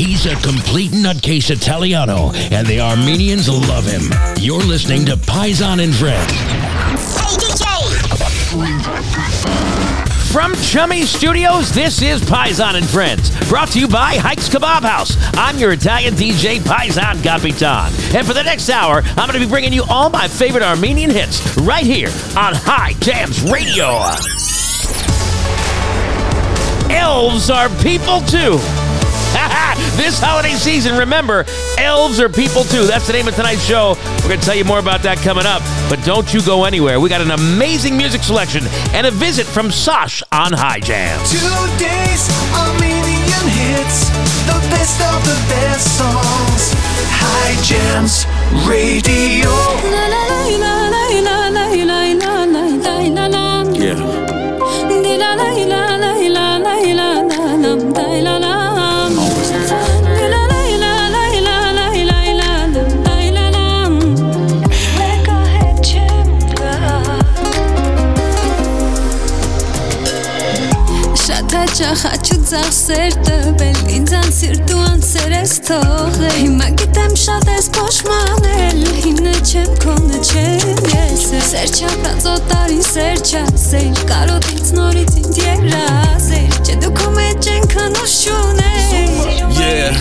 He's a complete nutcase Italiano, and the Armenians love him. You're listening to Paisan and Friends. Hey, DJ! From Chummy Studios, this is Paisan and Friends, brought to you by Hikes Kebab House. I'm your Italian DJ, Paisan Capitan. And for the next hour, I'm going to be bringing you all my favorite Armenian hits right here on High Jams Radio. Elves are people too. this holiday season, remember, elves are people too. That's the name of tonight's show. We're going to tell you more about that coming up. But don't you go anywhere. We got an amazing music selection and a visit from Sash on High Jams. Today's Armenian hits, the best of the best songs. High Jams Radio. Yeah. Շատ հաճախ ու ձախ սեր տվել Ինձան սիրտու անսեր ես թողել Հիմա գիտեմ շատ ես կոշմանել Հիմնը չեմ քոնը չեմ ես Սեր չապած օտարին սեր չասեր Կարոտից նորից ինձ երազեր Չէ դու քո մեջ ենքան ուշ չուներ Yeah.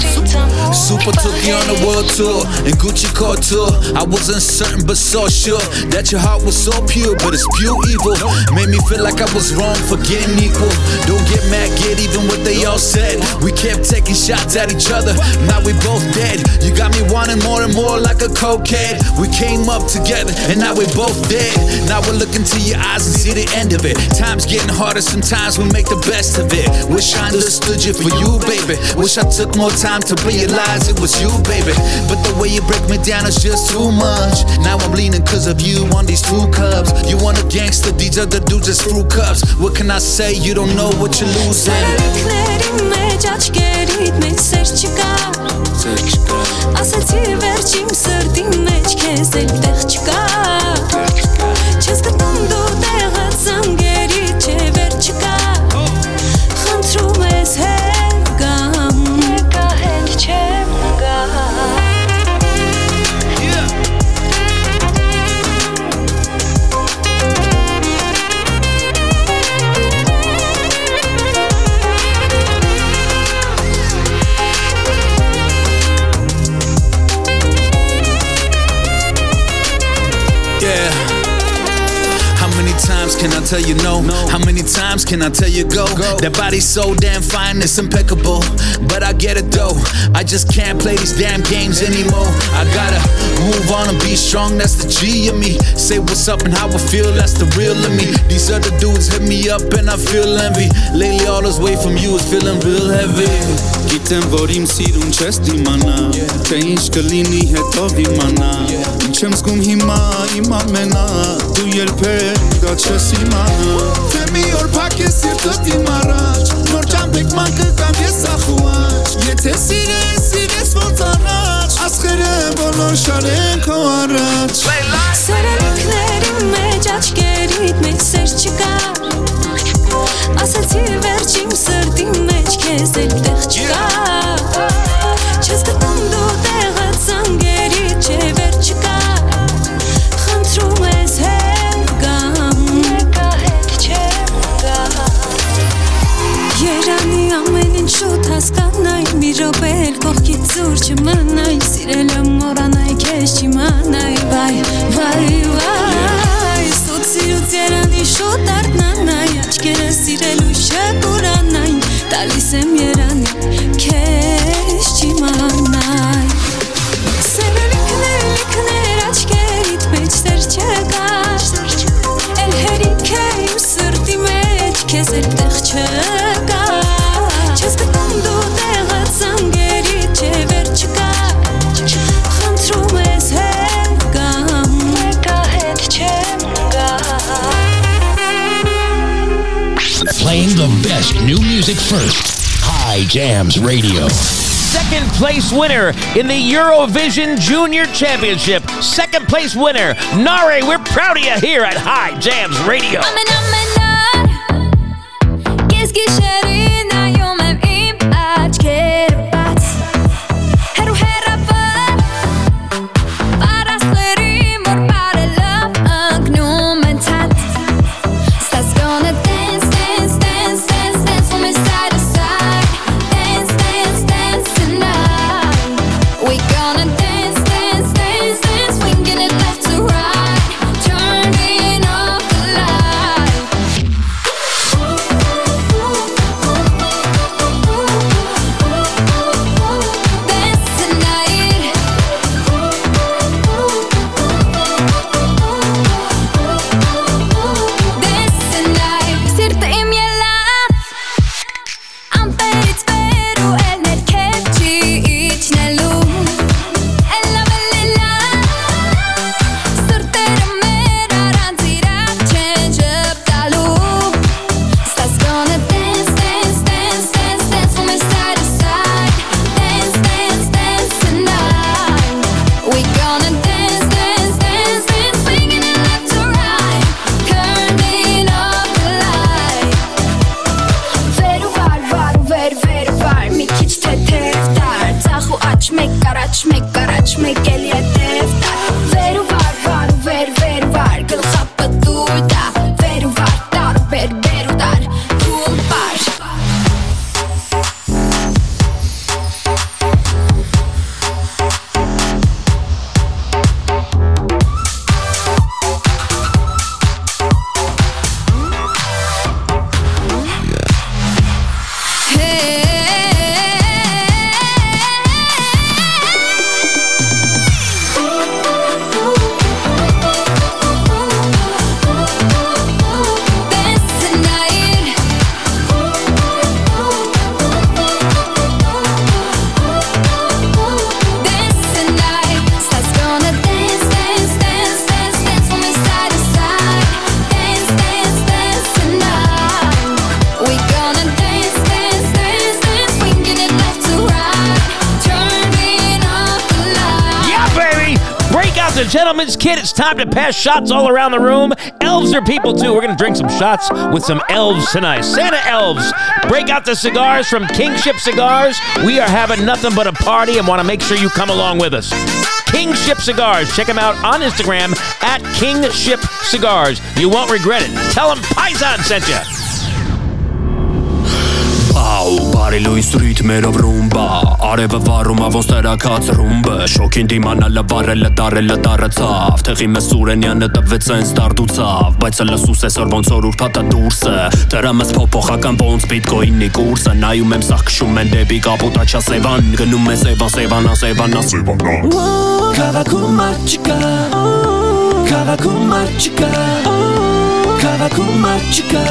Super took you on a world tour and Gucci couture. I wasn't certain but so sure that your heart was so pure, but it's pure evil. Made me feel like I was wrong for getting equal. Don't get mad, get even what they all said. We kept taking shots at each other, now we both dead. You got me wanting more and more like a cokehead. We came up together and now we're both dead. Now we're looking to your eyes and see the end of it. Time's getting harder, sometimes we make the best of it. Wish I understood you for you, baby. Wish I took more time to realize it was you, baby. But the way you break me down is just too much. Now I'm leaning cause of you on these two cups. You want a gangster, these other dudes just screw cups. What can I say? You don't know what you're losing. Սերելիքների մեջ աչկերիդ մեջ սեր չկա Ասացի վերջին սրտի մեջ քեզ էլ տեղ չկա Չես գտնում Tell you no? How many times can I tell you go? That body's so damn fine, it's impeccable. But I get it though. I just can't play these damn games anymore. I gotta move on and be strong, that's the G of me. Say what's up and how I feel, that's the real of me. These other dudes hit me up and I feel envy. Lately, all this weight from you is feeling real heavy. Գիտեմ, որ իմ սիրուն չես դիմանա Թե ինչ կլինի հետո իմանա Ինչ եմ զգում հիմա իմ ամենա Դու երբեք դա չես իմանա Թե մի օր փակ ես սիրտդ իմ առաջ Նոր ճամփեք ման կգամ ես ախուաչ Եթե սիրես, սիրես ոնց առաջ Ասխերը բոլոր շարեն քո առաջ Սերելիքների մեջ աչկերիդ մեջ սեր չկա Ասացի first. High Jams Radio. Second place winner in the Eurovision Junior Championship. Second place winner, Nare. We're proud of you here at High Jams Radio. Time to pass shots all around the room. Elves are people too. We're going to drink some shots with some elves tonight. Santa elves. Break out the cigars from Kingship Cigars. We are having nothing but a party and want to make sure you come along with us. Kingship Cigars. Check them out on Instagram at Kingship Cigars. You won't regret it. Tell them Paisan sent you. Արի լույս ռիթմերով ռումբա Արևը վառում ավոս տերակած ռումբը Շոքին դիմանալը վառելը դարելը դարացավ Թեղի մեզ Սուրենյանը տվեց այն ստարդուցավ Բայց հլը սուս եսօր ոնց որ ուրպատը դուրսը Դրամս փոփոխական ոնց բիտկոյնի կուրսը Նայում եմ սաղ կշում են դեպի կապուտաչա սևան Գնում են սևան սևան ասևան ասևան Կավակում մարդ չկա Կավակում մարդ չկա Քաղաքում մարդ չկա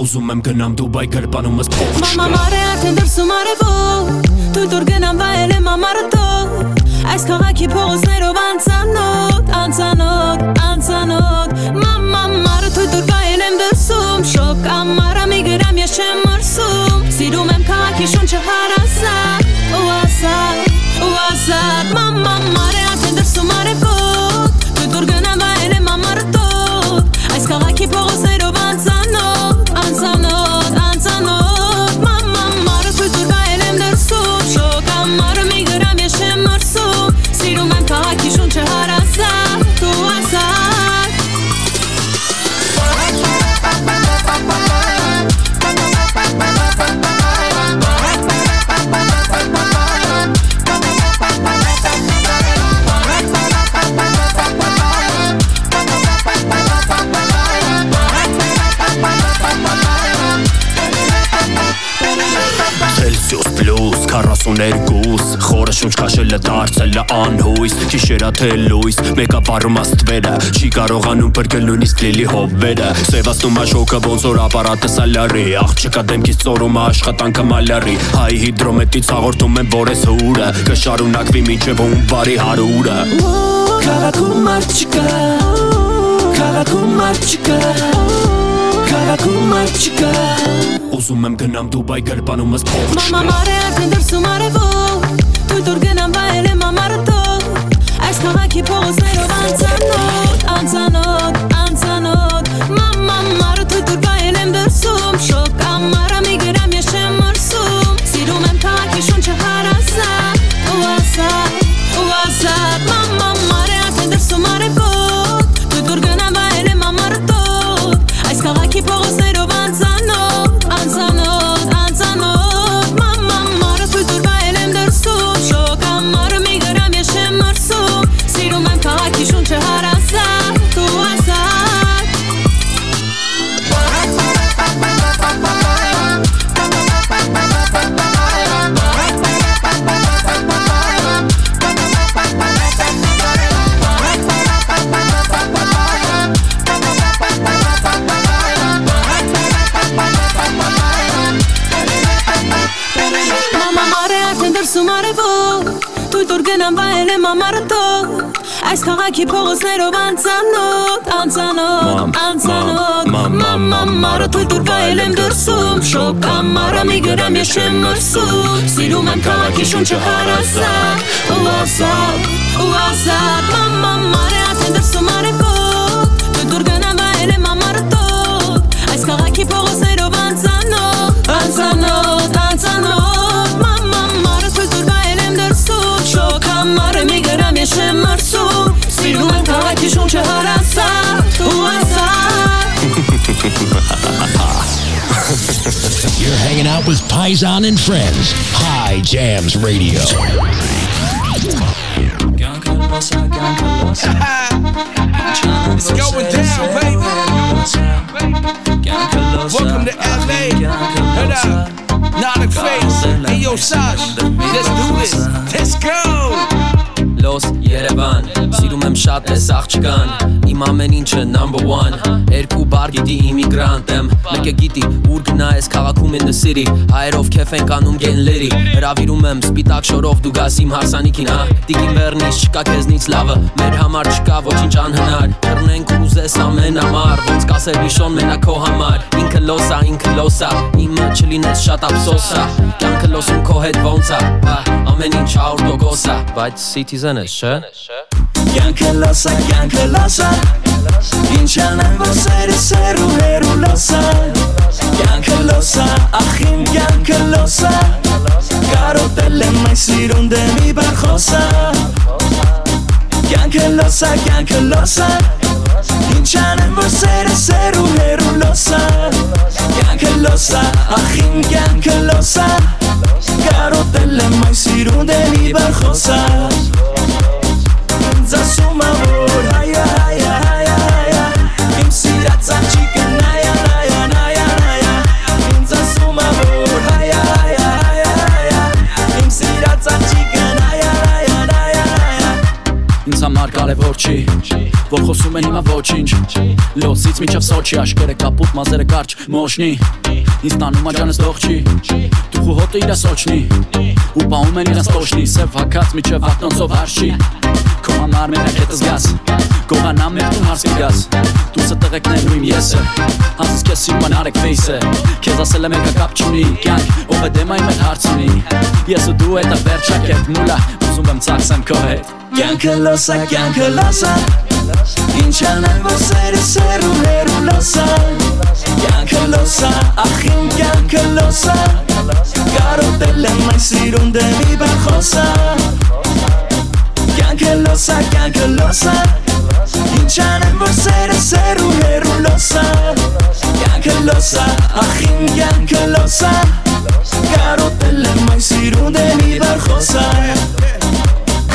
Ուզում եմ գնամ Դուբայ գրպանումս փող Մամա չկա մարե արդեն դրսում արևոտ Դու դուր գնամ վայել եմ ամարտոտ Այս քաղաքի փողոցներով անցանոտ, անցանոտ, անցանոտ Մամա մարը դուր վայել եմ դրսում Շոկ ամարա մի գրամ ես չեմ մրսում Սիրում եմ քաղաքի շունչը հարասատ ու ասատ, ու ասատ Մամա մարե 42 Խորը շունչ քաշելը դարձել է անհույս Գիշերա թե լույս Մեկա վարում աստվերը Չի կարողանում բրգել նույնիսկ լիլի հովերը Սևացնում է շոկը ոնց որ ապարատը սալարի Աղջիկա դեմքից ծորում աշխատանքը մալարի Հայ հիդրոմետից հաղորդում են որ ես հուրը Կշարունակվի մինչև ում բարի հարուրը Քաղաքում մարդ չկա Քաղաքում մարդ չկա Քաղաքում մարդ չկա Ուզում եմ գնամ Դուբայ գրպանումս փող Մամա չկա մարե արդեն դրսում արևոտ Դու դուր գնամ վայել եմ ամարտոտ Այս քաղաքի փողոցներով անցանոտ, անցանոտ, Այս քաղաքի փողոցներով անցանոտ, անցանոտ, անցանոտ Մամա մարը դու դուր վայել եմ դրսում Շոկ ամարա մի գրամ ես չեմ մրսում Սիրում եմ քաղաքի շունչը հարասատ ու ասատ, ու ասատ Մամա out with Paisan and Friends. High Jams Radio. It's going down, baby. Welcome to LA. Head up. Not a face. Hey, yo, Sash. Let's do this. Let's go. Լոս Երևան Սիրում եմ շատ ես աղջկան Իմ ամեն ինչը number one Երկու բար գիտի իմիգրանտ եմ Մեկը գիտի ուր գնա ես քաղաքում in the city Հայերով քեֆ են կանում գեն լերի Հրավիրում եմ սպիտակ շորով դու գաս իմ հարսանիքին հա Տիկին վերնից չկա քեզնից լավը Մեր համար չկա ոչինչ անհնար Կռնենք ուզես ամեն ամար Ոնց կասեր վիշոն մենակ քո համար Ինքը լոսա, ինքը լոսա Իմը չլինես շատ ափսոսա Կյանքը լոսում քո հետ ոնց է հա, Ամեն ինչ 100% Բայց citizen különöse. Ilyen kell lasa, ilyen kell lasa Nincsen lasa Ilyen kell lasa, Karo tele maizirun de mi barjosa. Ilyen kell lasa, ilyen kell lasa Nincsen lasa Karo tele de mi Ինձ ասում ա որ հայա հայա հայա հայա Իմ սիրած աղջիկը նայա նայա նայա նայա Ինձ ասում ա որ հայա հայա հայա հայա Իմ սիրած աղջիկը նայա նայա նայա նայա Ինձ համար կարևոր չի Որ խոսում են հիմա ոչինչ Լոսից միջև Սոչի Աշկերը կապուտ, մազերը կարճ, մոշնի Ինձ տանում աջանս դող չի Դուխու հոտը իրա սոչնի Ու պահում են իրաս տոշնի Սև հակած միջև ակնոնցով հարշի Քո համար մենակ հետս գաս Գողանամ մեր տուն հարս կգաս Դուսը տղեկներն ու իմ եսը Հանցս կես սիրման արեք ֆեյսը Քեզ ասել եմ եկա կապ չունի Կյանք, ով է դեմայի մեր հարց ունի Ես ու դու հետը վերջակետ մուլա Ուզում եմ ծախսեմ քո հետ Կյանքը լոսա, կյանքը լոսա Quizá no va a ser ese lugar un losa, ya que lo sa, ahí ya que lo sa, caro te lema y sirú de mi barjosa, ya que lo sa, ya que lo sa, Hinchanal bozere zer urreru loza Jakaloza, ahin jakaloza Garotele maizirun debi bajoza Jakaloza, jakaloza Hinchanal bozere zer urreru loza Jakaloza, ahin jakaloza Garotele maizirun debi bajoza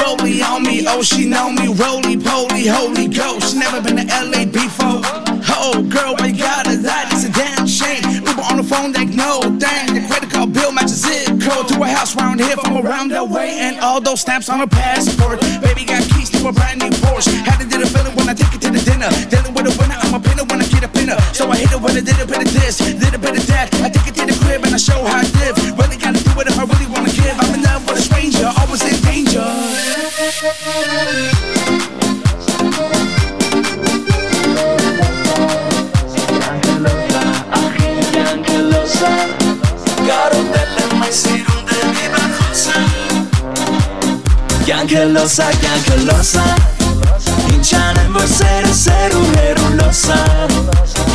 Chloe on me, oh she know me, roly poly, holy ghost. She never been to LA before. Oh girl, why you gotta lie? It's a damn shame. Uber on the phone like no dang. The credit card bill matches zip code to a house round here from around the way, and all those stamps on her passport. Baby got keys to a brand new Porsche. Had to do the feeling when I take it to the dinner. Dealing with a winner, I'm a pinner when I get a pinner. So I hit her with a little bit of this, little bit of that. I take it to the crib and I show how I live. Really gotta do it if I really wanna give. I'm in love with a stranger, always in danger. Yankelosa, yankelosa Nincsenem vagy szere, szeru, heru, losa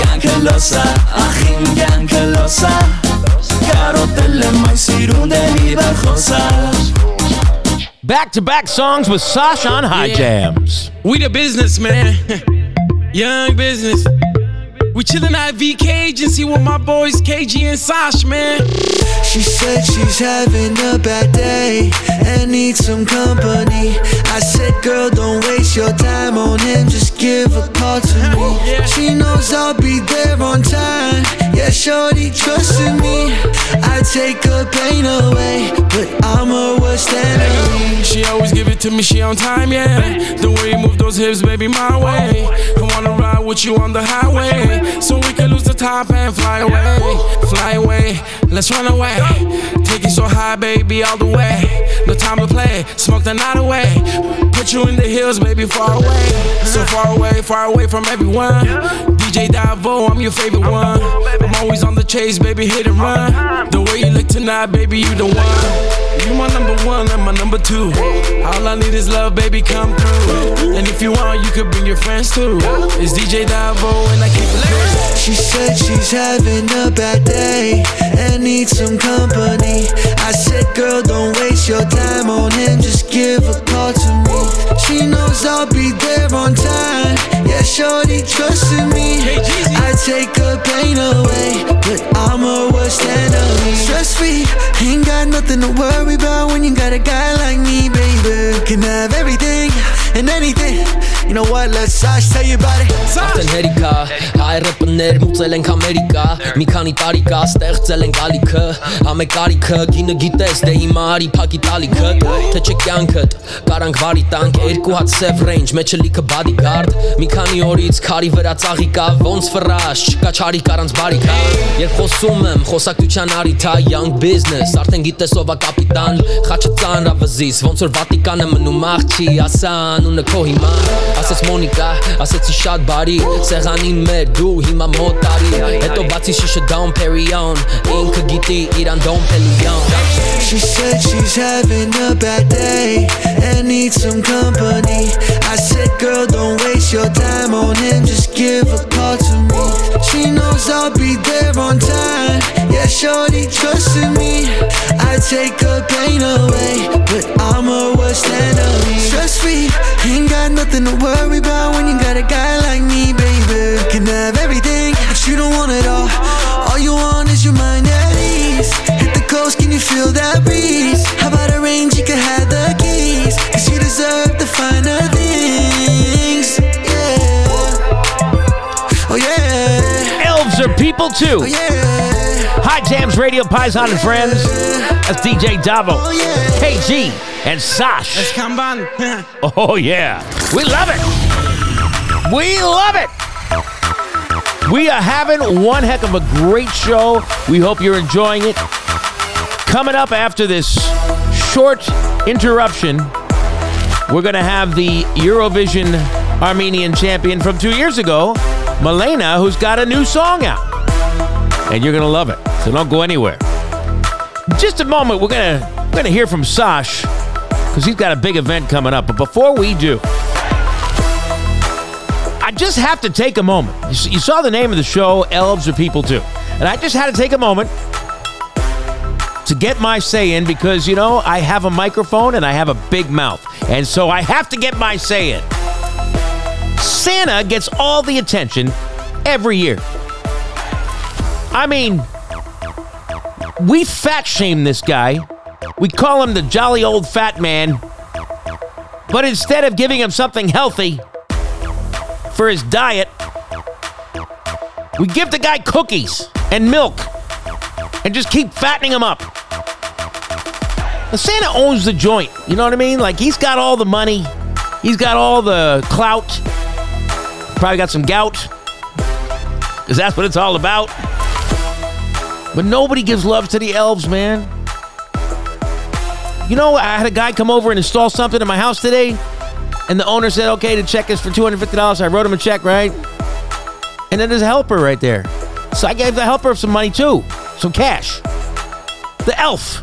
Yankelosa, ahim, yankelosa Karo tele, mai szirunde, mi bajosa. Back to back songs with Sash on High Yeah. Jams. We the business, man. Young business. We chillin' at VK agency with my boys KG and Sash, man. She said she's having a bad day and needs some company. I said, girl, don't waste your time on him, just give a call to me. Oh, she knows I'll be there on time. Yeah, shorty trusting me. I take her pain away, but I'm her worst enemy. She always give it to me, she on time, yeah. The way you move those hips, baby, my way. I wanna ride with you on the highway, so we can lose the top and fly away, fly away. Let's run away. Take it so high, baby, all the way. No time to play, smoke the night away. Put you in the hills, baby, far away. So far away, far away from everyone. DJ Davo, I'm your favorite one. I'm always on the chase, baby, hit and run. The way you look tonight, baby, you the one. You my number one and my number two. All I need is love, baby, come through. And if you want, you could bring your friends too. It's DJ Davo and I keep it lit. She said she's having a bad day and needs some company. I said, girl, don't waste your time on him, just give a call to me. She knows I'll be there on time. Yeah, shorty trust in me. I take her pain away, but I'm a worst enemy. Stress free, ain't got nothing to worry about when you got a guy like me, baby. Can have everything and anything. You know what? Let's Sash tell you about it. After պներ մուծել ենք Ամերիկա Մի քանի տարի կա ստեղծել ենք ալիքը Ամե կարիքը, գինը գիտես, դե հիմա արի փակի տալիքը Թե չէ կյանքդ, կարանք վարի տանք Երկու հատ սև range, մեջը լիքը bodyguard Մի քանի օրից քարի վրա ծաղի կա Ոնց ֆրաշ, չկա չարի կարանց բարիքա Երբ խոսում եմ, խոսակցության արիթա Young business, արդեն գիտես ով է կապիտան Խաչը ծանր ավզիս, ոնց որ Վատիկանը մնում աղջի Ասա անունը քո հիմա ասեց Մոնիկա, ասեցի շատ բարի, սեղանին մեր դու հիմա ma motari Eto baci shisha Dom Perignon Inka giti iran don pelion She said she's having a bad day And needs some company. I said girl don't waste your time on him. Just give a call to me. She knows I'll be there on time. Yeah shorty trust in me. I take her pain away But I'm her worst enemy. Trust me, ain't got nothing to worry about When you got a guy like me baby. Can have everything want it all. All you want is your mind at ease. Hit the coast, can you feel that breeze? How about a range, you can have the keys. Cause you deserve the finer things. Yeah. Oh yeah. Elves are people too. Oh yeah. High Jams Radio, Paisan and Friends. That's DJ Davo, oh, KG, and Sash. Let's come on. Oh, yeah. We love it. We love it. We are having one heck of a great show. We hope you're enjoying it. Coming up after this short interruption, we're going to have the Eurovision Armenian champion from two years ago, Malena, who's got a new song out. And you're going to love it. So don't go anywhere. Just a moment, we're going to we're going to hear from Sash because he's got a big event coming up. But before we do, just have to take a moment. You You saw the name of the show, Elves Are People Too. And I just had to take a moment to get my say in because, you know, I have a microphone and I have a big mouth. And so I have to get my say in. Santa gets all the attention every year. I mean, we fat shame this guy. We call him the jolly old fat man. But instead of giving him something healthy for his diet, we give the guy cookies and milk and just keep fattening him up. Now, Santa owns the joint. You know what I mean? Like, he's got all the money, he's got all the clout, probably got some gout, because that's what it's all about. But nobody gives love to the elves, man. You know, I had a guy come over and install something in my house today, and the owner said, okay, the check is for $250. I wrote him a check, right? And then there's a helper right there. So I gave the helper some money too, some cash. The elf.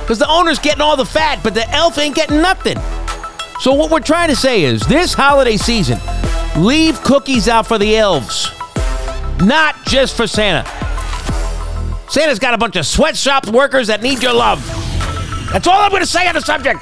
Because the owner's getting all the fat, but the elf ain't getting nothing. So what we're trying to say is this holiday season, leave cookies out for the elves, not just for Santa. Santa's got a bunch of sweatshop workers that need your love. That's all I'm going to say on the subject.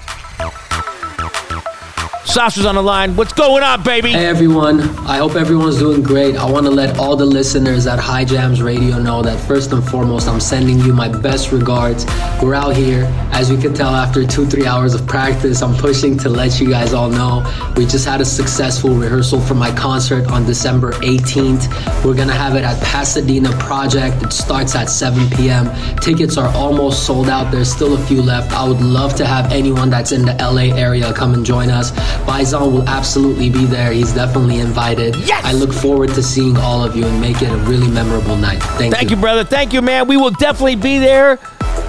Sasha's on the line. What's going on, baby? Hey everyone, I hope everyone's doing great. I want to let all the listeners at High Jams Radio know that first and foremost, I'm sending you my best regards. We're out here, as you can tell, after two, three hours of practice. I'm pushing to let you guys all know. We just had a successful rehearsal for my concert on December 18th. We're gonna have it at Pasadena Project. It starts at 7 p.m. Tickets are almost sold out. There's still a few left. I would love to have anyone that's in the LA area come and join us. Paisan will absolutely be there. He's definitely invited. Yes! I look forward to seeing all of you and make it a really memorable night. Thank, you. Thank you, brother. Thank you, man. We will definitely be there.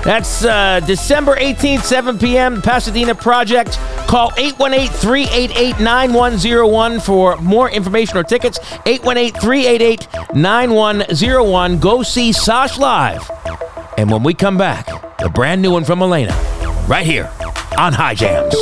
That's uh, December 18th, 7 p.m., Pasadena Project. Call 818 388 9101 for more information or tickets. 818 388 9101. Go see Sash live. And when we come back, the brand new one from Malena, right here on High Jams.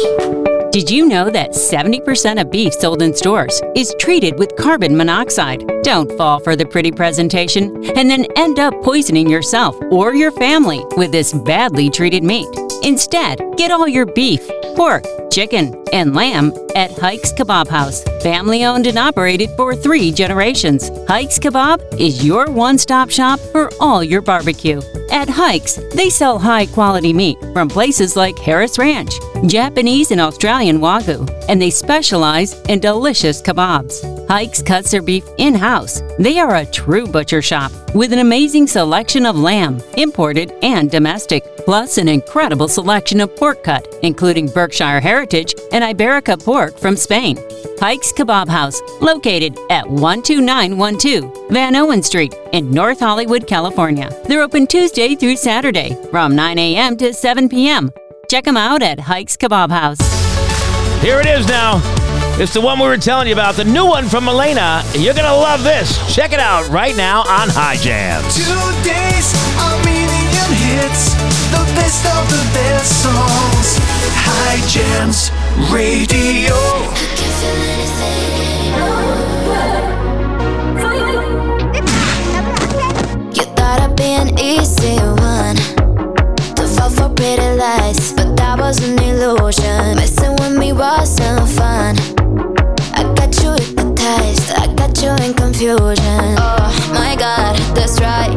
Did you know that 70% of beef sold in stores is treated with carbon monoxide? Don't fall for the pretty presentation and then end up poisoning yourself or your family with this badly treated meat. Instead, get all your beef, pork, chicken, and lamb at Hikes Kebab House. Family owned and operated for three generations. Hikes Kebab is your one stop shop for all your barbecue. At Hikes, they sell high quality meat from places like Harris Ranch, Japanese and Australian Wagyu, and they specialize in delicious kebabs. Hikes cuts their beef in house. They are a true butcher shop with an amazing selection of lamb, imported and domestic, plus an incredible selection of pork cut, including Berkshire Heritage and Iberica pork from Spain. Hikes Kebab House, located at 12912 Vanowen Street in North Hollywood, California. They're open Tuesday through Saturday from 9 a.m. to 7 p.m. Check them out at Hikes Kebab House. Here it is now. It's the one we were telling you about, the new one from Malena. You're going to love this. Check it out right now on High Jams. Two days, a million hits, the best of the best songs. High Jams Radio. You thought I'd be an easy one to fall for pretty lies, but that was an illusion. Messing with me wasn't fun. I got you hypnotized, I got you in confusion. Oh my god, that's right,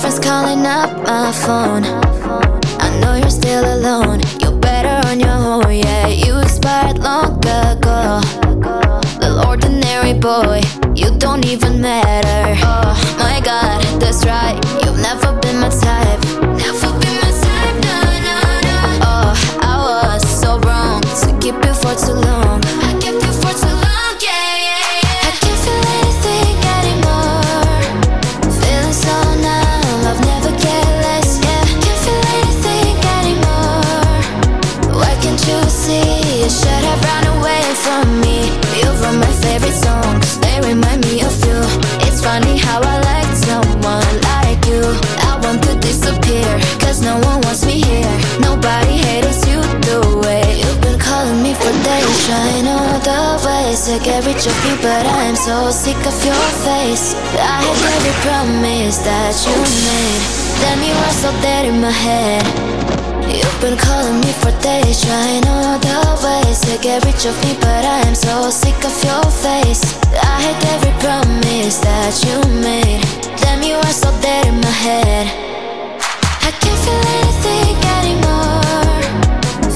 friends calling up my phone. I know you're still alone. You're better on your own, yeah. You expired long ago. Little ordinary boy, you don't even matter. Oh my god, that's right. You've never been my type. How I like someone like you. I want to disappear, cause no one wants me here. Nobody hates you the way you've been calling me for days. Trying all the ways to get rid of me, but I'm so sick of your face. I had every promise that you made. Then you were so dead in my head. You've been calling me for days, trying all the ways to get rid of me, but I'm so sick of your face. I had every promise that you made. Damn, you are so dead in my head. I can't feel anything anymore.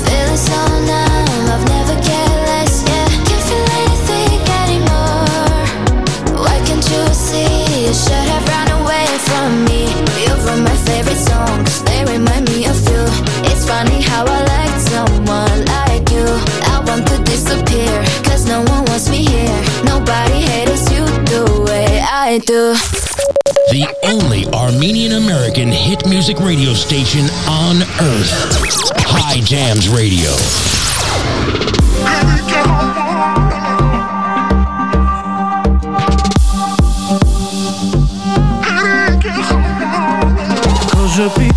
Feeling so numb, I've never cared less. Yeah, can't feel anything anymore. Why can't you see? You should have run away from me. You wrote my favorite songs, It's funny how I like someone like you. I want to disappear, cause no one wants me here. Nobody hates you the way I do. The only Armenian American hit music radio station on earth. High Jams Radio.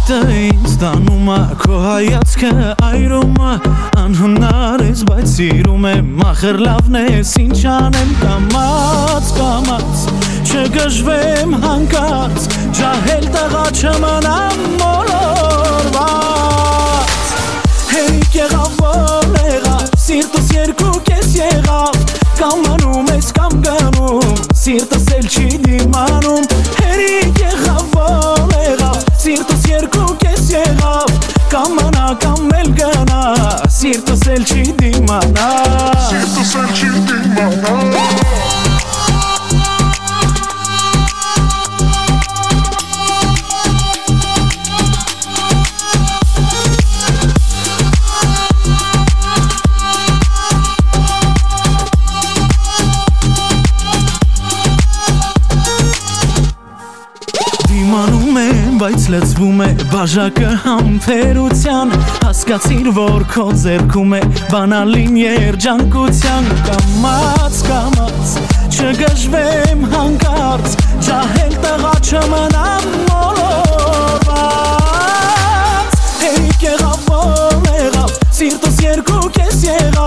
Ժպիտը ինձ տանում է, քո հայացքը այրում է Անհնար ես, բայց սիրում եմ, ախր լավն ես, ինչ անեմ կամաց, կամաց Չգժվեմ հանկարծ, ջահել տղա չմնամ մոլորված Հերիք եղավ, որ եղավ, սիրտս երկու կես եղավ Կամ անում ես, կամ գնում, սիրտս էլ չի դիմանում Հերիք եղավ, որ եղավ, սիրտս երկու կես եղավ Կամ անա, կամ էլ գնա, սիրտս էլ չի դիմանա Սիրտս էլ չի դիմանա լծվում է բաժակը համբերության Հասկացիր, որ քո ձերքում է բանալին երջանկության Կամաց, կամաց, չգժվեմ հանկարծ Ջահել տղա չմնամ մոլորված Հերիք եղավ, որ եղավ, սիրտս երկու կես եղավ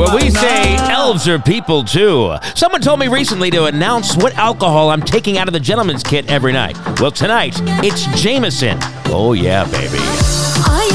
where we say elves are people too. Someone told me recently to announce what alcohol I'm taking out of the gentleman's kit every night. Well, tonight, it's Jameson. Oh, yeah, baby. Apple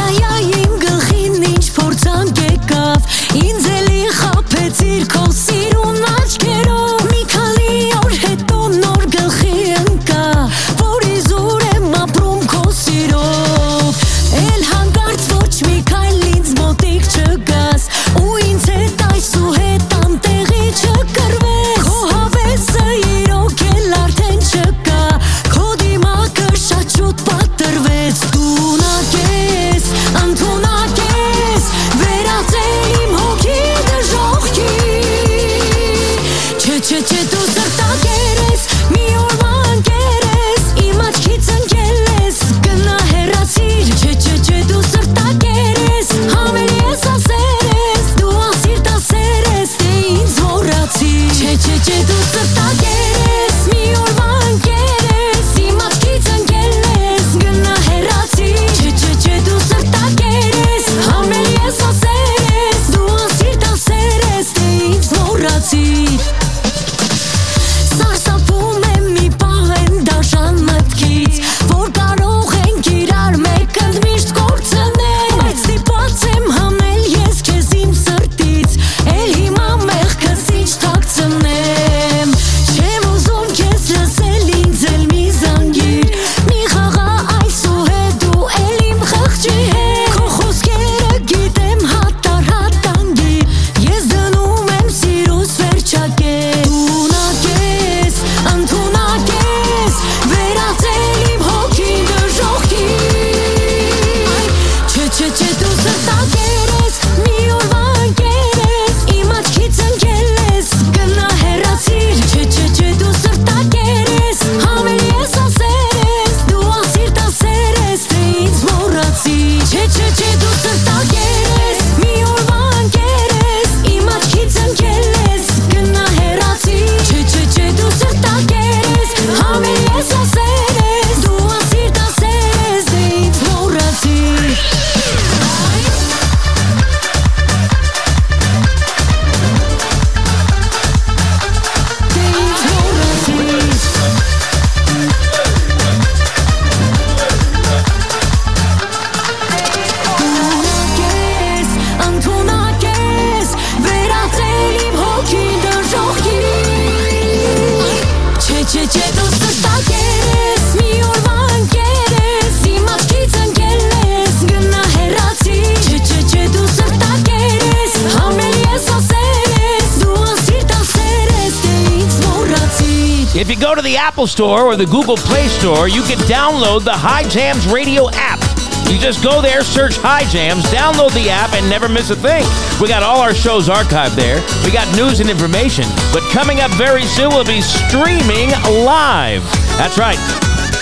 Store or the Google Play Store, you can download the High Jams Radio app. You just go there, search High Jams, download the app, and never miss a thing. We got all our shows archived there. We got news and information. But coming up very soon, we'll be streaming live. That's right.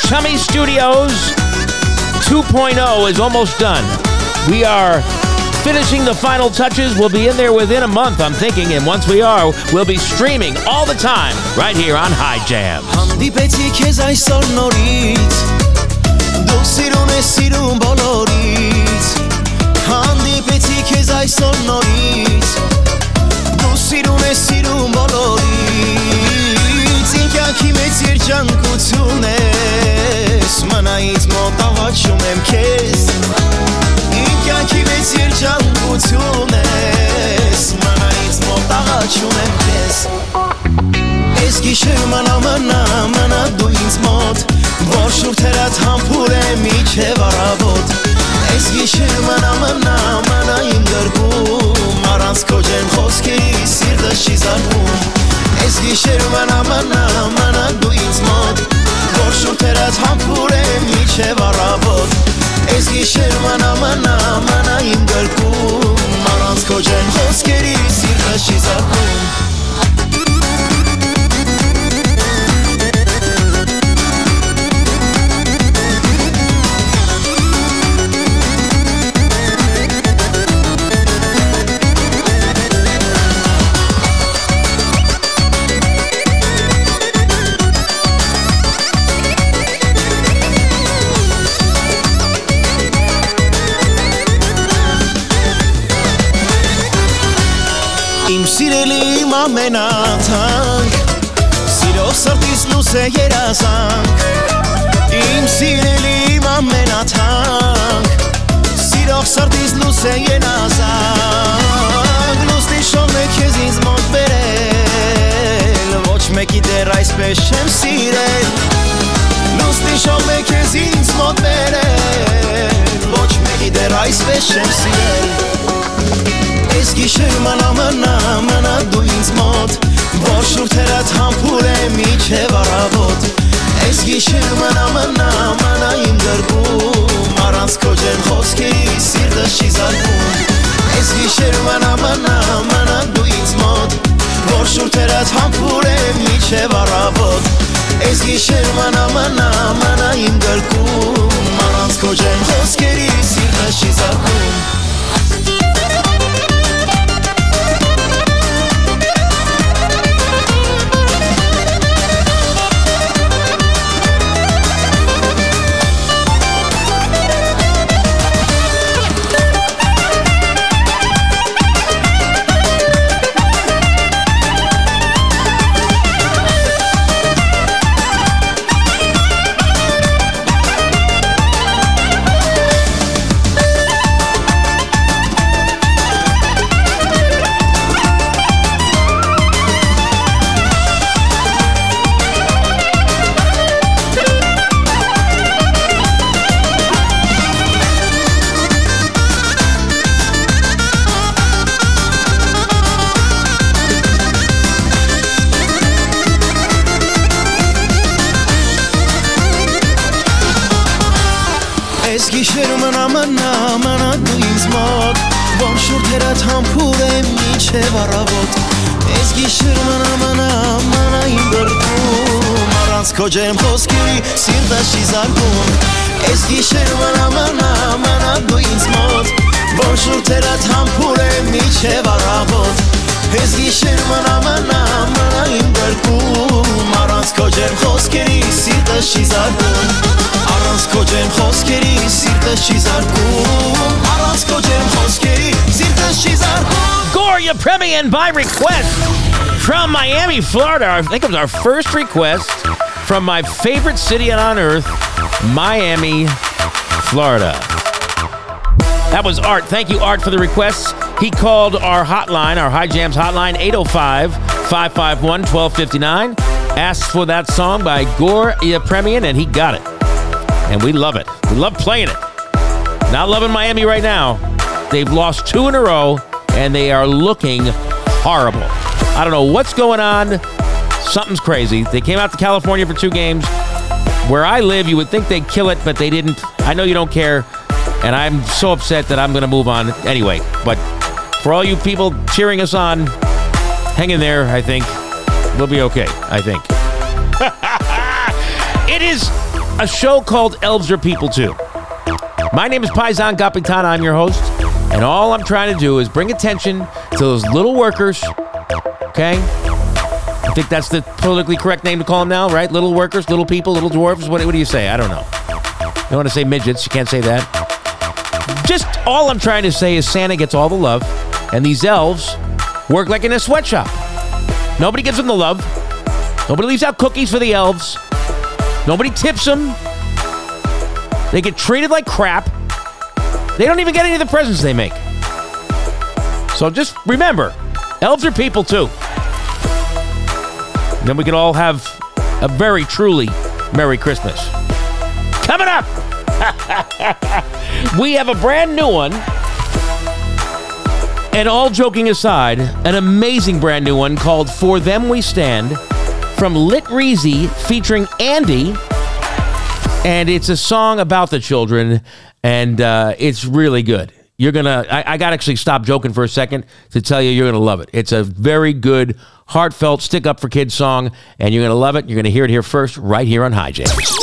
Chummy Studios 2.0 is almost done. We are Finishing the final touches, we'll be in there within a month, I'm thinking, and once we are, we'll be streaming all the time right here on High Jam. Հանդիպեցի քեզ այսօր նորից Դու սիրուն ես սիրուն բոլորից Հանդիպեցի քեզ այսօր նորից Դու սիրուն ես սիրուն բոլորից Իմ կյանքի մեծ երջանկություն ես Մնայից մոտ աղաչում եմ քեզ կյանքի մեծ երջանկություն ես Մանայից մոտ աղաչում եմ քեզ Ես գիշեր մանա մանա մանա դու ինձ մոտ որ շուրթերած համբուր է միջև առավոտ Այս գիշեր մանա մնա մանա իմ գրկում Առանց քո ջերմ խոսքերի սիրտը չի զարկում Այս գիշեր մանա մնա մանա դու ինձ մոտ Որ շուրթերած համբուր է միջև առավոտ Այս գիշեր մանա մանա իմ գրկում Առանց քո ջերմ խոսքերի սիրտը չի ամենաթանկ Սիրով սրտիս լուս է երազանք Իմ սիրելի իմ ամենաթանկ Սիրով սրտիս լուս է երազանք Լուսնի շողն է քեզ ինձ մոտ բերել Ոչ մեկի դեր այսպես չեմ սիրել Լուսնի շողն է քեզ ինձ մոտ բերել Ոչ մեկի դեր այսպես չեմ սիրել Այս գիշեր մանա մանա մանա դու ինձ մոտ Որ շուրթերած համբուր է միջև առավոտ Այս գիշեր մանա մանա մանա իմ գրկում Առանց քո ջերմ խոսքերի սիրտը չի զարկում Այս գիշեր մանա մանա մանա դու ինձ մոտ Որ շուրթերած համբուր է միջև առավոտ Այս գիշեր մանա մանա մանա իմ գրկում Առանց քո ջերմ խոսքերի սիրտը չի զարկում շուրթերած համբուր եմ միջև առավոտ Ես գիշեր մանա մանա մանա իմ բրդում Առանց քո ջեմ խոսքի սիրտաշի զարգում Ես գիշեր մանա մանա մանա դու ինձ մոտ Որ շուրթերած համբուր եմ միջև առավոտ Ես գիշեր մանա մանա մանա իմ բրդում Առանց քո ջեմ խոսքերի սիրտաշի զարգում Առանց քո ջեմ խոսքերի սիրտս չի զարկում Առանց քո ջեմ խոսքերի սիրտս չի զարկում by request from Miami, Florida. I think it was our first request from my favorite city on earth, Miami, Florida. That was Art. Thank you, Art, for the request. He called our hotline, our High Jams hotline, 805 551 1259. Asked for that song by Gor Yepremyan, and he got it. And we love it. We love playing it. Not loving Miami right now. They've lost two in a row, and they are looking horrible. I don't know what's going on. Something's crazy. They came out to California for two games. Where I live, you would think they'd kill it, but they didn't. I know you don't care, and I'm so upset that I'm going to move on anyway. But for all you people cheering us on, hang in there, I think. We'll be okay, I think. it is a show called Elves Are People Too. My name is Paisan Kapitana. I'm your host. And all I'm trying to do is bring attention to those little workers, okay? I think that's the politically correct name to call them now, right? Little workers, little people, little dwarves. What, what do you say? I don't know. You want to say midgets? You can't say that. Just all I'm trying to say is Santa gets all the love, and these elves work like in a sweatshop. Nobody gives them the love. Nobody leaves out cookies for the elves. Nobody tips them. They get treated like crap. They don't even get any of the presents they make. So just remember, elves are people too. And then we can all have a very truly Merry Christmas. Coming up, we have a brand new one. And all joking aside, an amazing brand new one called For Them We Stand from Lit Reezy featuring Andy. And it's a song about the children, and uh, it's really good. You're gonna, I, I gotta actually stop joking for a second to tell you you're gonna love it. It's a very good, heartfelt, stick up for kids song, and you're gonna love it. You're gonna hear it here first, right here on High Jams.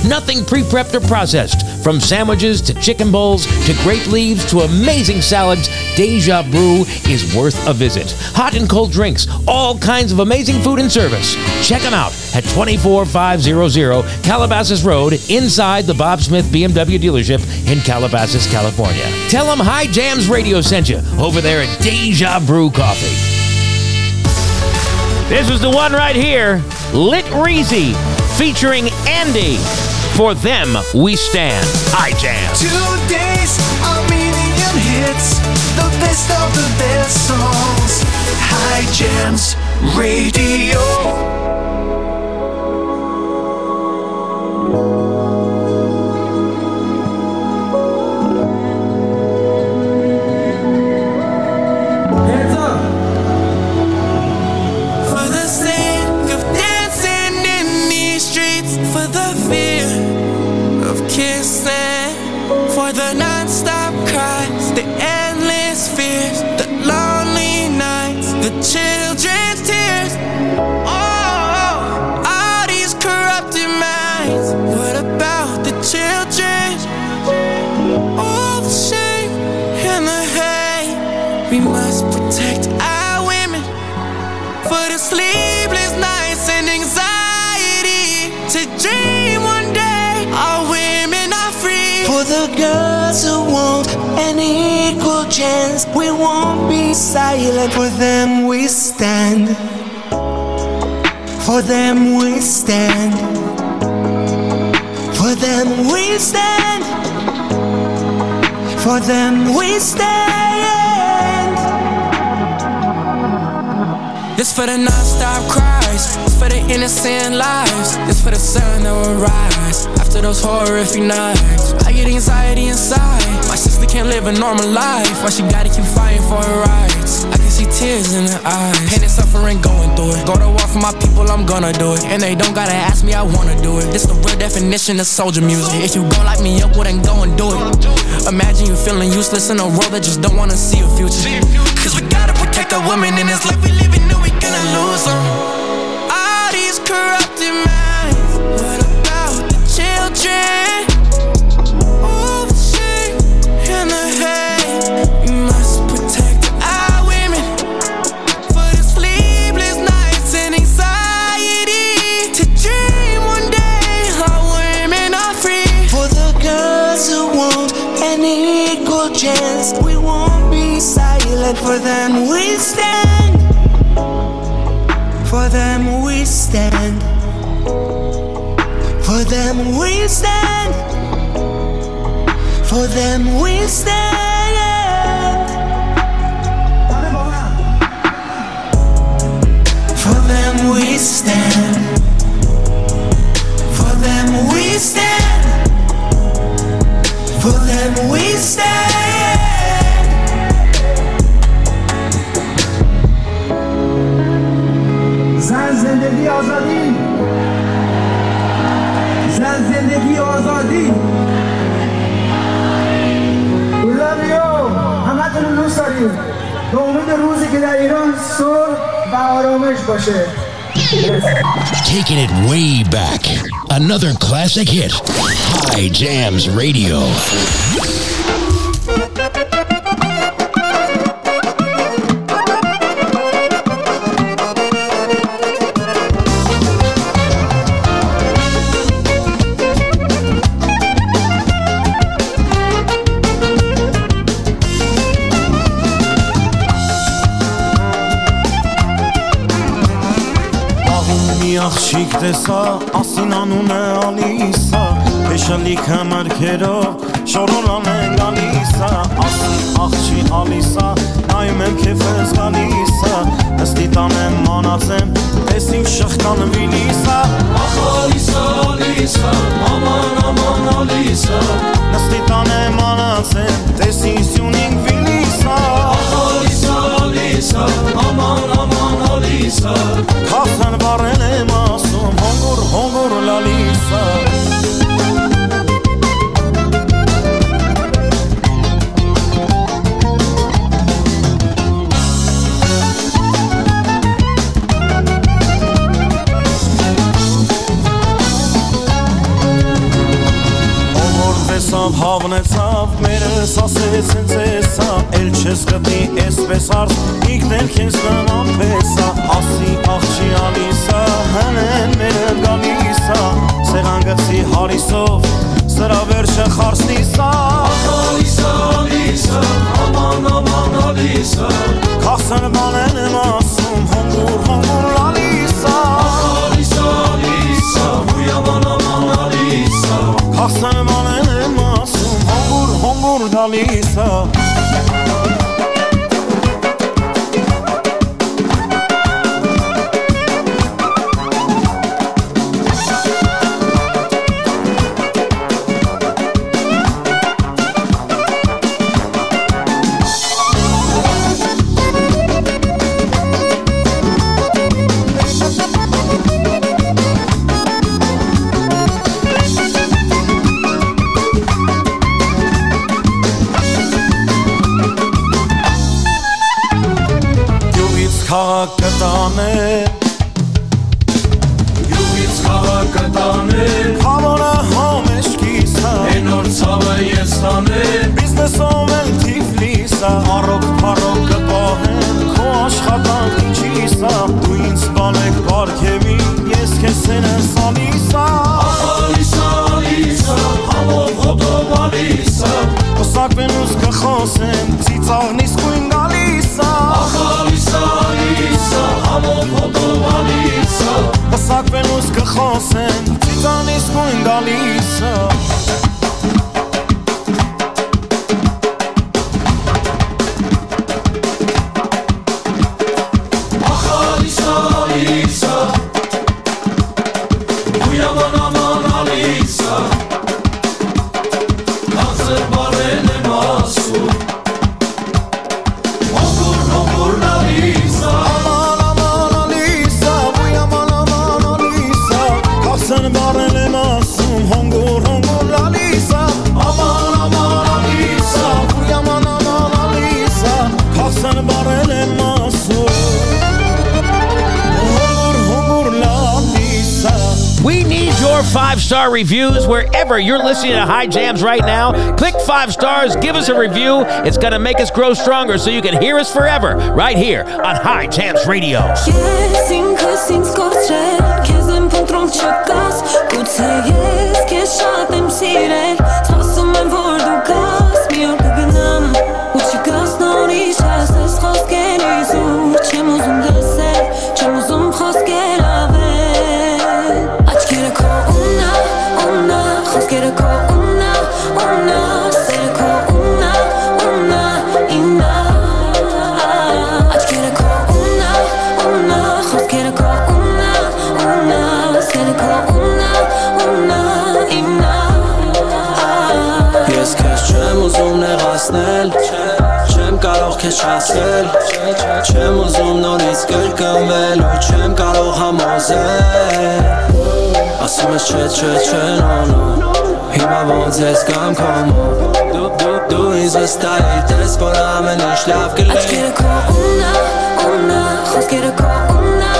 Nothing pre prepped or processed. From sandwiches to chicken bowls to grape leaves to amazing salads, Deja Brew is worth a visit. Hot and cold drinks, all kinds of amazing food and service. Check them out at 24500 Calabasas Road inside the Bob Smith BMW dealership in Calabasas, California. Tell them High Jams Radio sent you over there at Deja Brew Coffee. This is the one right here, Lit Reezy, featuring Andy. For them, we stand. High Jams. Today's Armenian hits, the best of the best songs. High Jams Radio. Chance, we won't be silent. For them we stand. For them we stand. For them we stand. For them we stand. This for the non-stop cries, this for the innocent lives, this for the sun that will rise after those horrific nights. I get anxiety inside. My can't live a normal life. Why she gotta keep fighting for her rights? I can see tears in her eyes. Pain and suffering going through it. Go to war for my people, I'm gonna do it. And they don't gotta ask me, I wanna do it. This the real definition of soldier music. If you go like me up, well then go and do it. Imagine you feeling useless in a world that just don't wanna see a future. Cause we gotta protect our women in this life we living, know we gonna lose them. All these corrupted stand. For them we stand. For them we stand. For them we stand. For them we stand. For them we stand. زندگی آزادی زن زندگی آزادی We love you همتون رو دوست داریم به امید روزی که در ایران صلح و آرامش باشه Taking it way back. Another classic hit. High Jams Radio. Մի աղջիկ տեսա, ասին անուն է ալիսա, Հեշալիք համարքերով, շորորան է գալիսա, Ասին աղջի ալիսա, նայում եմ կեվ ես գալիսա, Հստի տան եմ մանացեմ, ես իմ շխկան վիլիսա, Ախ ալիսա, ալիսա, աման, աման ալիսա, Հստի տան եմ մանացեմ, ես ինս յունինք վիլիսա, Ախ ալիսա, Ալիսա, աման աման Ալիսա Քասան բարեն եմ ասում, հոնգուր, հոնգուր լալիսա տեսավ ես ասեց հենց էսա Էլ չես գտնի եսպես արս Իգնել քեզ նման պեսա Ասի աղջի ալիսա Հնեն մերը գալիսա Սեղան գծի հարիսով Սրա վերջը խարսնիսա Ախալիսա, ալիսա Աման, աման, ալիսա Կախսնման են ասում Հոմուր, հոմուր, ալիսա Ախալիսա, ալիսա Ու աման, աման, ալիսա Կախսնման են kurna lisan reviews wherever you're listening to High Jams right now. Click five stars, give us a review. It's going to make us grow stronger so you can hear us forever right here on High Jams Radio. Կարող քեզ չասել Չեմ ուզում նորից կրկնվել ու չեմ կարող համոզել Ասում ես չէ չէ չէ նո նո Հիմա ոնց ես կամ կոմո Դու դու դու ինձ վստահիր տես որ ամեն ինչ լավ կլինի Աչքերը քո ունա, ունա Խոսքերը քո ունա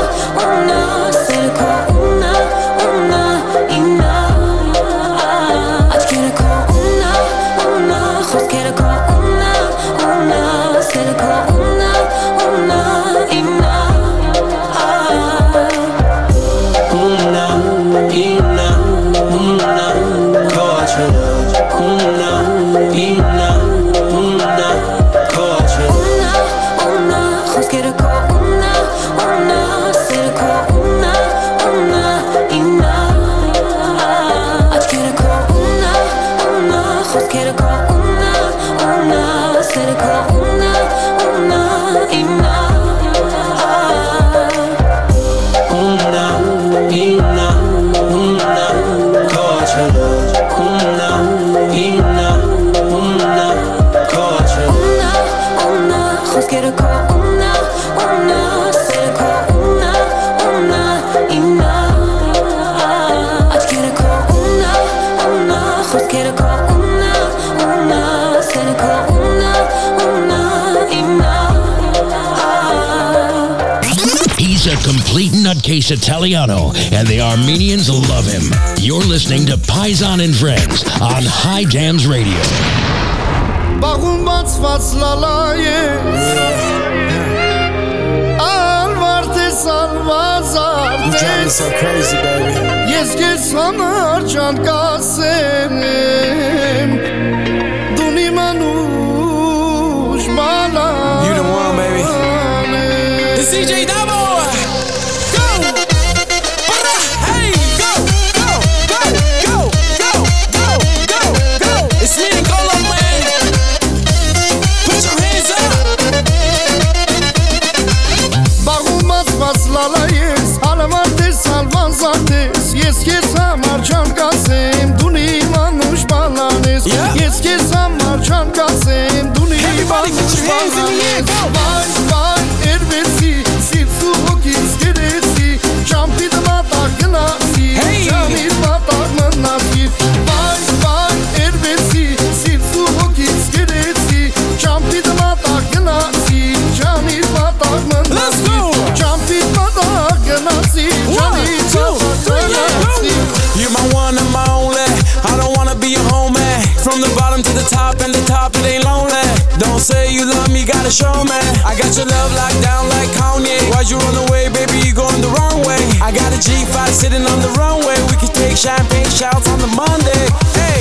complete nutcase Italiano, and the Armenians love him. You're listening to Paisan and Friends on High Jams Radio. Բաղում բացված լալայես Ալվարտես ալվազարտես You drive me so crazy, baby. Ես քեզ համար ջան կասեմ Դու նիմանուշ բալա You the one, baby. It's CJ Dabo. Hey, Let's go. Go. You're my one and only. I don't wanna be your homie. From the bottom to the top and the top, it ain't lonely. Don't say you love show me. I got your love locked down like Kanye. Why'd you run away, baby? You going the wrong way. I got a G5 sitting on the runway. We can take champagne shouts on the Monday. Hey.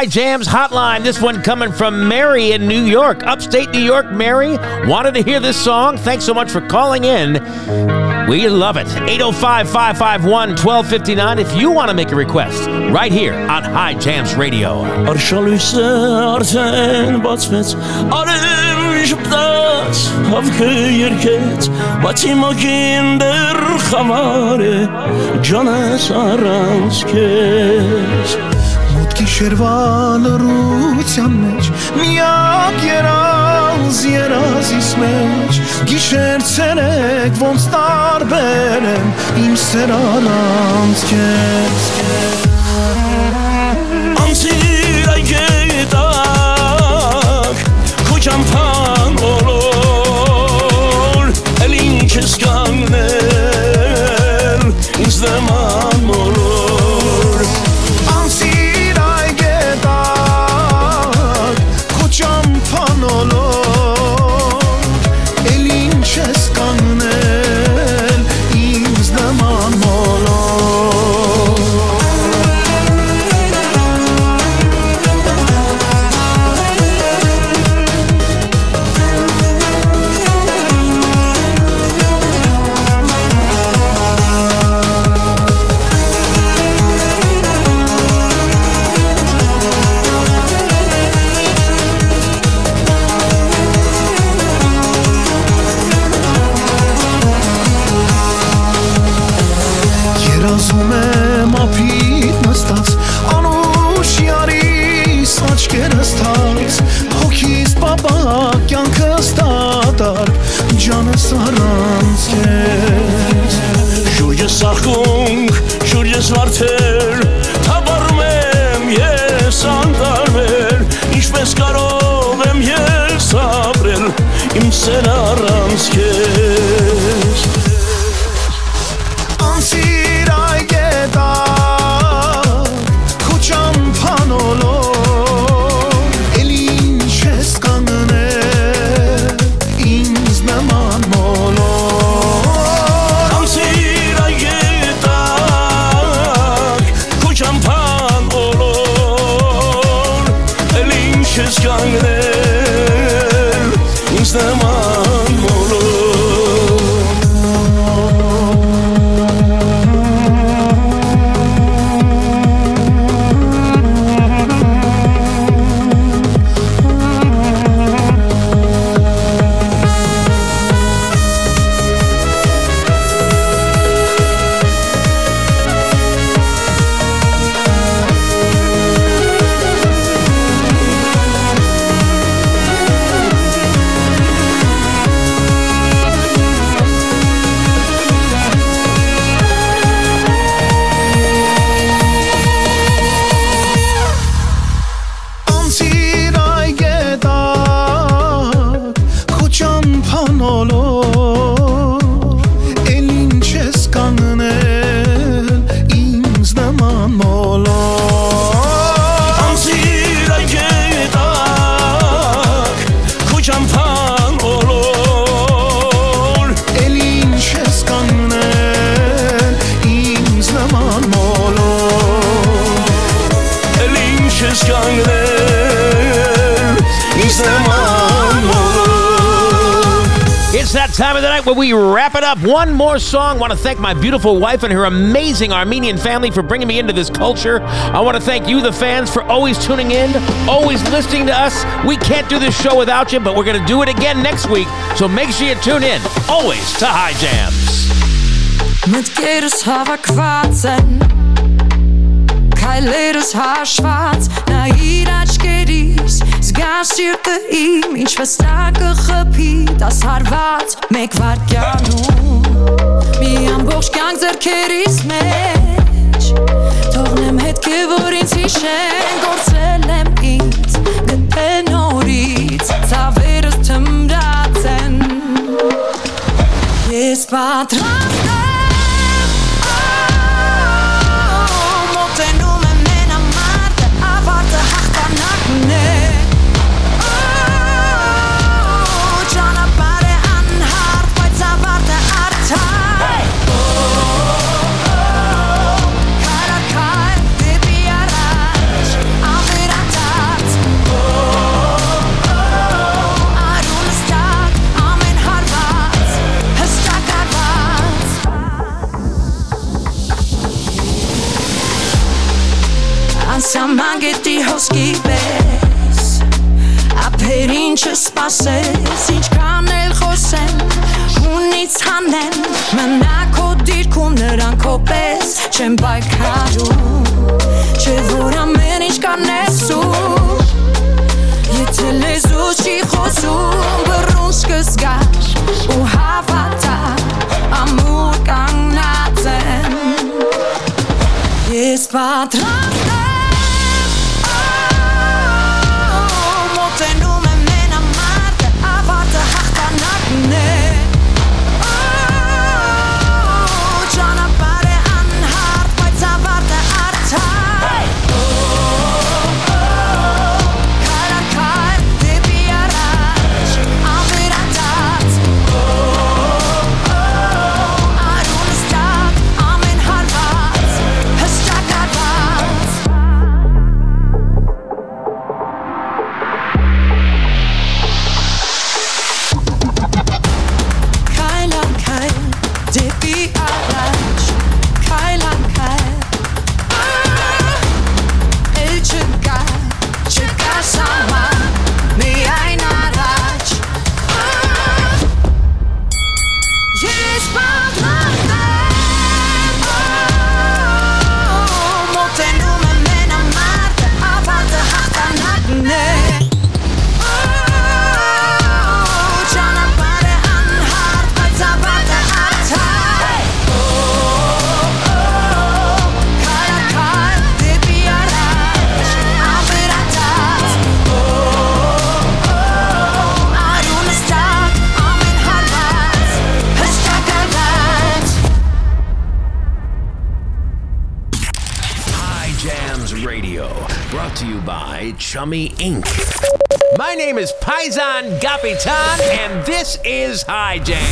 High Jams Hotline. This one coming from Mary in New York, upstate New York. Mary wanted to hear this song. Thanks so much for calling in. We love it. 805 551 1259 if you want to make a request right here on High Jams Radio. شبداس هفخیر գիշերվա լրության մեջ Միակ երազ երազիս մեջ Գիշեր ցերեկ ոնց տարբեր եմ Իմ սերանանց քեզ Անցիր այ գետակ Քո ճամփան շվարցել time of the night where we wrap it up. One more song. want to thank my beautiful wife and her amazing Armenian family for bringing me into this culture. I want to thank you, the fans, for always tuning in, always listening to us. We can't do this show without you, but we're going to do it again next week. So make sure you tune in, always to High Jams. Մտքերս հավաքված են Քայլերս հաշված Նա իր աչքերիս Զգա սիրտը իմ Ինչպես տակը խփի Տասարված մեկ վարկյանում Մի ամբողջ կյանք ձերքերիս մեջ Թողնեմ հետքը որ ինձ հիշեն Գործել եմ ինձ Գտել նորից Ցավերս թմրած են Ես պատրաստ եմ Անսաման գետի հոսքի պես Ափեր ինչը սպասես Ինչքան էլ խոսեմ Հունից հանեմ Մնա քո դիրքում նրան քո պես Չեմ պայքարում Չէ որ ամեն ինչ կանեսում Եթե լեզու չի խոսում Բռուն սկզգար ու հավատա Ամուր կանգնած եմ Ես պատրաստ Chummy Inc. My name is Paisan Gapitan, and this is High Jam.